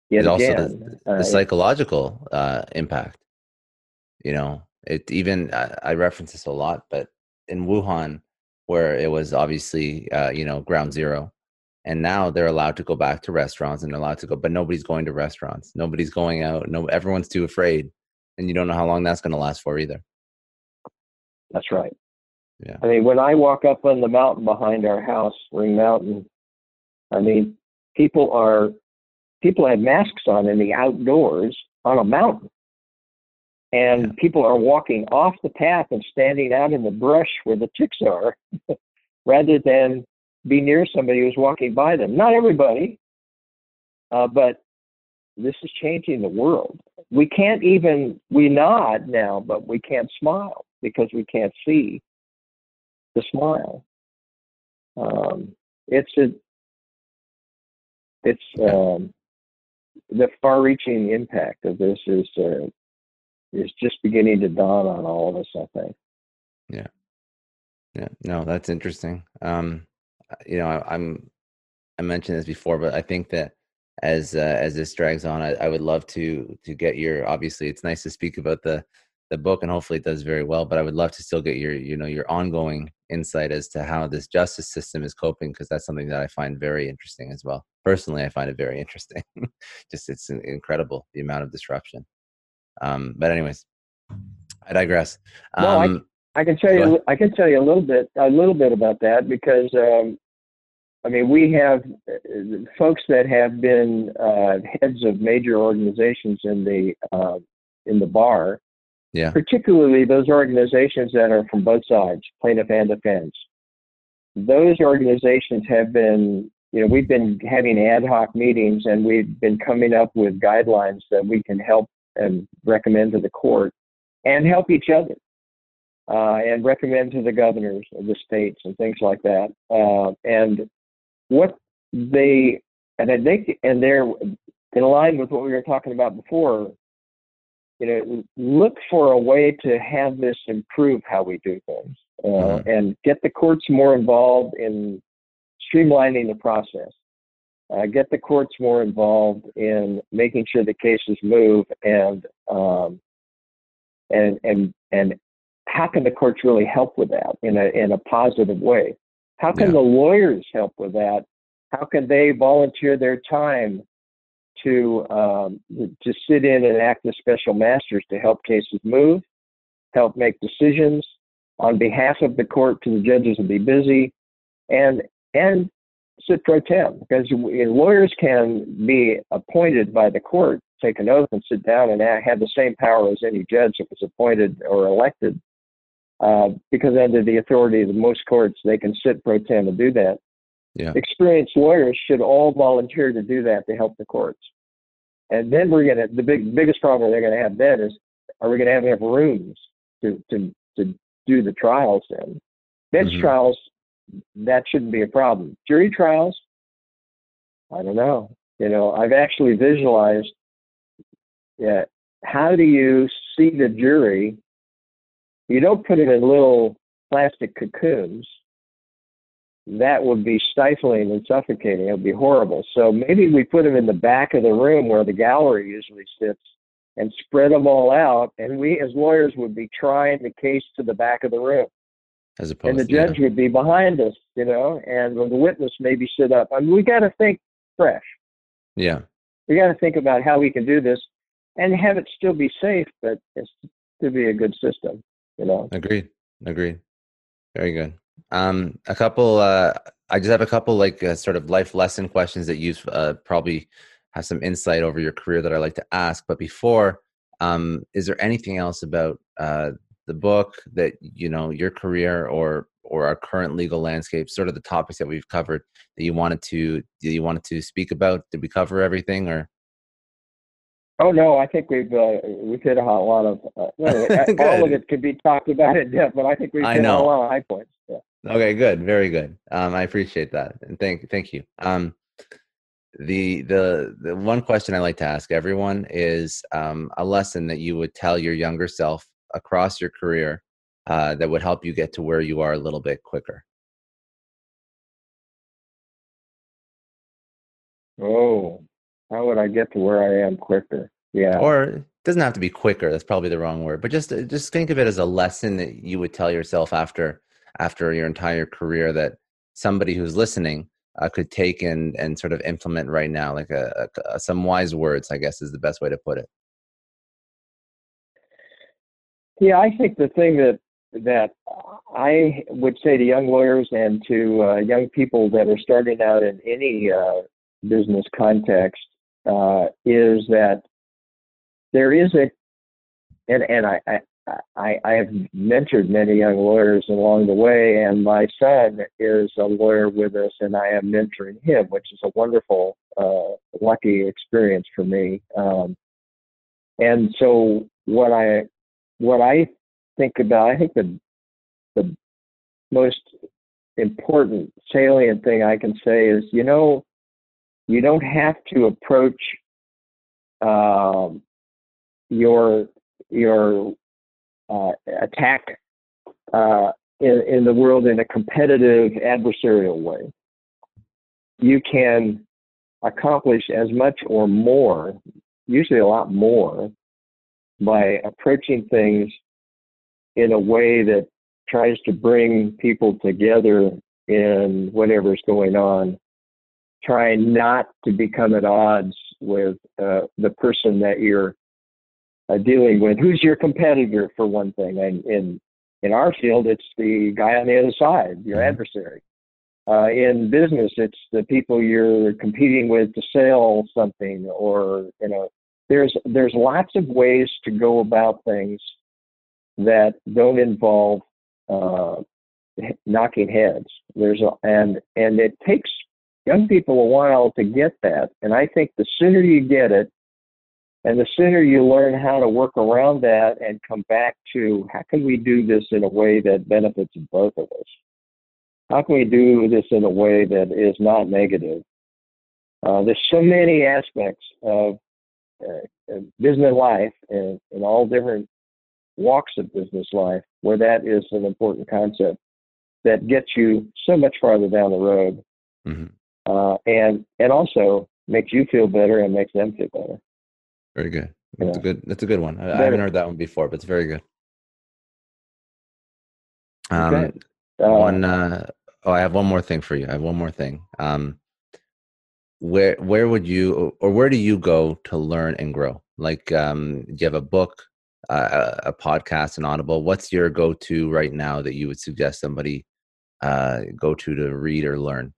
yet again. Also the, the uh, psychological uh, impact. You know, it even I, I, reference this a lot, but in Wuhan, where it was obviously uh, you know ground zero, and now they're allowed to go back to restaurants and they're allowed to go, but nobody's going to restaurants. Nobody's going out. No, everyone's too afraid, and you don't know how long that's going to last for either. That's right. Yeah. I mean, when I walk up on the mountain behind our house, Ring Mountain, I mean, people are people have masks on in the outdoors on a mountain. And yeah. people are walking off the path and standing out in the brush where the ticks are rather than be near somebody who's walking by them. Not everybody, uh, but this is changing the world. We can't even, we nod now, but we can't smile because we can't see the smile. Um, it's a, it's um, the far-reaching impact of this is uh, is just beginning to dawn on all of us. I think. Yeah. Yeah. No, that's interesting. Um, you know, I, I'm I mentioned this before, but I think that as uh, as this drags on, I, I would love to to get your. Obviously, it's nice to speak about the the book, and hopefully, it does very well. But I would love to still get your you know your ongoing insight as to how this justice system is coping, because that's something that I find very interesting as well. Personally, I find it very interesting. Just it's incredible the amount of disruption. Um, but anyways, I digress. Um, no, I, I can tell you. I can tell you a little bit, a little bit about that because um, I mean, we have uh, folks that have been uh, heads of major organizations in the uh, in the bar Yeah. Particularly those organizations that are from both sides, plaintiff and defense. Those organizations have been, you know, we've been having ad hoc meetings and we've been coming up with guidelines that we can help and recommend to the court and help each other uh, and recommend to the governors of the states and things like that. Uh, and what they and I think and they're in line with what we were talking about before. You know, look for a way to have this improve how we do things uh, mm-hmm. and get the courts more involved in streamlining the process. Uh, get the courts more involved in making sure the cases move and um, and and and how can the courts really help with that in a in a positive way? How can yeah. the lawyers help with that? How can they volunteer their time to um, to sit in and act as special masters to help cases move, help make decisions on behalf of the court to the judges and be busy, and and sit pro tem because lawyers can be appointed by the court, take an oath, and sit down and have the same power as any judge that was appointed or elected. Uh, because under the authority of most courts, they can sit pro tem and do that. Yeah. Experienced lawyers should all volunteer to do that to help the courts. And then we're gonna the big biggest problem they're gonna have then is are we gonna have enough rooms to to to do the trials in? Bench mm-hmm. trials, that shouldn't be a problem. Jury trials, I don't know. You know, I've actually visualized yeah, how do you see the jury you don't put it in little plastic cocoons. That would be stifling and suffocating. It would be horrible. So maybe we put them in the back of the room where the gallery usually sits and spread them all out. And we, as lawyers, would be trying the case to the back of the room. As opposed, and the judge yeah. would be behind us, you know, and the witness maybe sit up. I mean, we got to think fresh. Yeah. We got to think about how we can do this and have it still be safe, but it's to be a good system you know agreed agreed very good um a couple uh i just have a couple like uh, sort of life lesson questions that you've uh, probably have some insight over your career that i like to ask but before um is there anything else about uh the book that you know your career or or our current legal landscape sort of the topics that we've covered that you wanted to that you wanted to speak about did we cover everything or Oh no, I think we've uh, we've hit a lot of uh, all of it could be talked about in depth, but I think we've hit a lot of high points. Yeah. Okay, good, very good. Um, I appreciate that, and thank thank you. Um, the the the one question I like to ask everyone is um, a lesson that you would tell your younger self across your career uh, that would help you get to where you are a little bit quicker. Oh, how would I get to where I am quicker? Yeah. Or it doesn't have to be quicker. That's probably the wrong word. But just uh, just think of it as a lesson that you would tell yourself after after your entire career that somebody who's listening uh, could take and and sort of implement right now, like a, a, some wise words. I guess is the best way to put it. Yeah, I think the thing that that I would say to young lawyers and to uh, young people that are starting out in any uh, business context uh, is that there is a, and, and I, I, I, I have mentored many young lawyers along the way, and my son is a lawyer with us, and I am mentoring him, which is a wonderful, uh, lucky experience for me. Um, and so, what I what I think about, I think the the most important salient thing I can say is, you know, you don't have to approach um, your your uh, attack uh, in, in the world in a competitive adversarial way. You can accomplish as much or more, usually a lot more, by approaching things in a way that tries to bring people together in whatever's going on trying not to become at odds with uh, the person that you're uh, dealing with. Who's your competitor, for one thing? And in in our field, it's the guy on the other side, your mm-hmm. adversary. Uh, in business, it's the people you're competing with to sell something, or you know, there's there's lots of ways to go about things that don't involve uh, knocking heads. There's a, and and it takes young people a while to get that. And I think the sooner you get it, and the sooner you learn how to work around that and come back to how can we do this in a way that benefits both of us? How can we do this in a way that is not negative? Uh, there's so many aspects of uh, business life and in all different walks of business life where that is an important concept that gets you so much farther down the road, mm-hmm. uh, and and also makes you feel better and makes them feel better. Very good. That's yeah. a good. That's a good one. I, I, haven't heard that one before, but it's very good. Um, okay. uh, one. Uh, oh, I have one more thing for you. I have one more thing. Um, where where would you or where do you go to learn and grow? Like, um, do you have a book, uh, a podcast, an Audible? What's your go to right now that you would suggest somebody uh, go to to read or learn?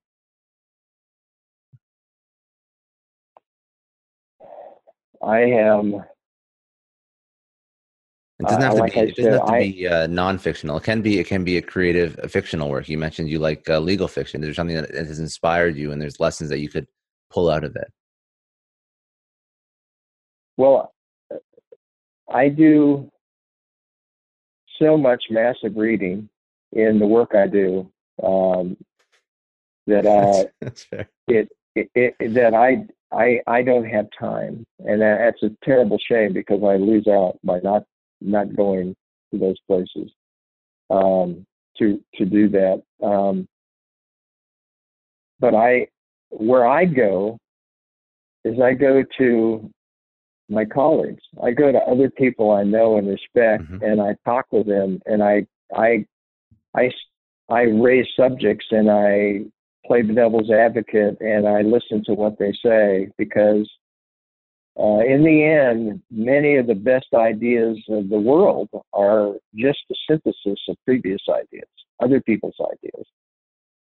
I am. It doesn't have uh, to like be. it doesn't have to I, be uh, non-fictional. It can be. It can be a creative, a fictional work. You mentioned you like uh, legal fiction. There's something that has inspired you, and there's lessons that you could pull out of it. Well, I do so much massive reading in the work I do um, that uh, that's, fair. It, it, it, that I I I don't have time, and that's a terrible shame because I lose out by not not going to those places um, to to do that. Um, but I where I go is I go to my colleagues. I go to other people I know and respect, mm-hmm. and I talk with them, and I I I I raise subjects and I play the devil's advocate and I listen to what they say because uh, in the end, many of the best ideas of the world are just a synthesis of previous ideas, other people's ideas.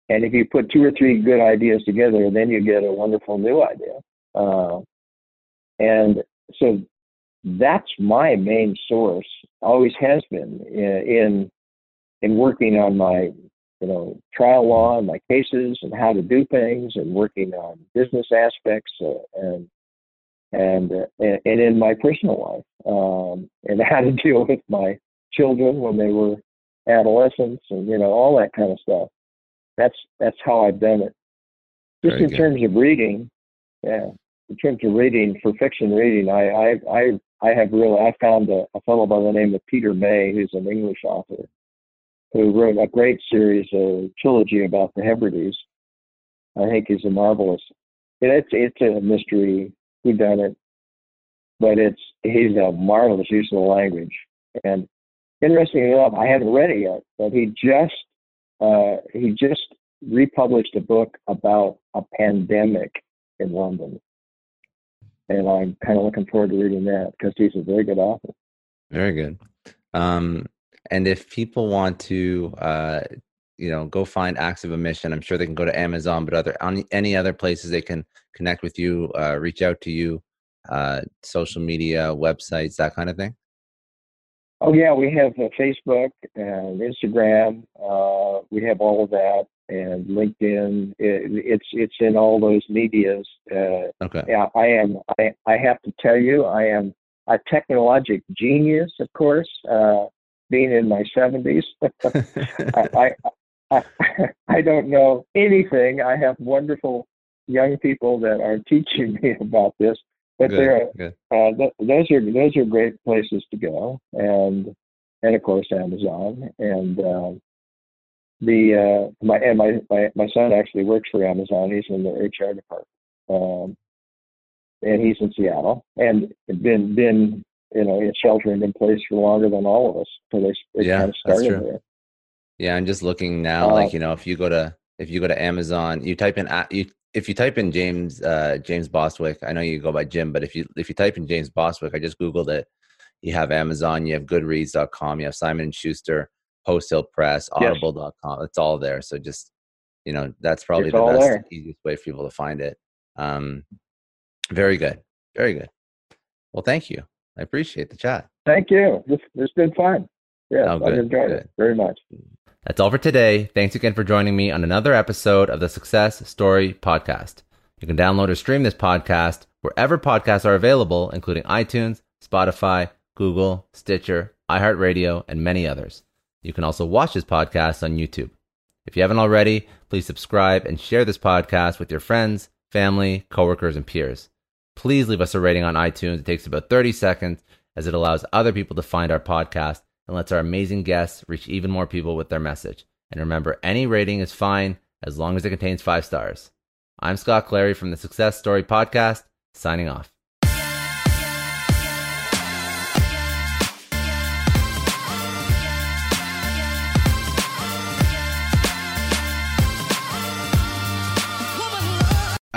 And if you put two or three good ideas together, then you get a wonderful new idea. Uh, and so that's my main source, always has been in, in in working on my you know trial law and my cases and how to do things and working on business aspects uh, and and, uh, and and in my personal life um, and how to deal with my children when they were adolescents and you know all that kind of stuff. That's that's how I've done it. Just Very in good. terms of reading, yeah. In terms of reading for fiction reading, I I I, I have really I found a, a fellow by the name of Peter May, who's an English author, who wrote a great series, a trilogy about the Hebrides. I think he's a marvelous. It's it's a mystery who done it, but it's he's a marvelous use of the language. And interestingly enough, I haven't read it yet, but he just uh, he just republished a book about a pandemic in London, and I'm kind of looking forward to reading that because he's a very good author. Very good. Um, and if people want to, uh, you know, go find Acts of Omission, I'm sure they can go to Amazon, but other on any other places they can connect with you, uh, reach out to you, uh, social media, websites, that kind of thing. Oh yeah, we have uh, Facebook and Instagram. Uh, we have all of that and LinkedIn. It, it's it's in all those media's. Uh, okay. Yeah, I am. I I have to tell you, I am a technologic genius, of course. Uh, being in my 70s. I, I, I, I don't know anything. I have wonderful young people that are teaching me about this, but good, there, good. Uh, th- those are those are great places to go, and and of course Amazon and. Uh, the uh, my and my, my my son actually works for Amazon. He's in the HR department, um, and he's in Seattle, and been been you know, sheltering in place for longer than all of us. So they, they yeah, kind of started there. Yeah, I'm just looking now. Uh, like you know, if you go to if you go to Amazon, you type in you if you type in James uh, James Boswick, I know you go by Jim, but if you if you type in James Boswick, I just googled it. You have Amazon, you have Goodreads.com, you have Simon and Schuster, Post Hill Press, Audible.com. Yes. It's all there. So just you know, that's probably it's the best, there. easiest way for people to find it. Um, very good, very good. Well, thank you. I appreciate the chat. Thank you. This, this has been fun. Yeah, Oh, I've enjoyed good. it very much. That's all for today. Thanks again for joining me on another episode of the Success Story Podcast. You can download or stream this podcast wherever podcasts are available, including iTunes, Spotify, Google, Stitcher, iHeartRadio, and many others. You can also watch this podcast on YouTube. If you haven't already, please subscribe and share this podcast with your friends, family, coworkers, and peers. Please leave us a rating on iTunes. It takes about 30 seconds as it allows other people to find our podcast and lets our amazing guests reach even more people with their message. And remember, any rating is fine as long as it contains five stars. I'm Scott Clary from the Success Story Podcast, signing off.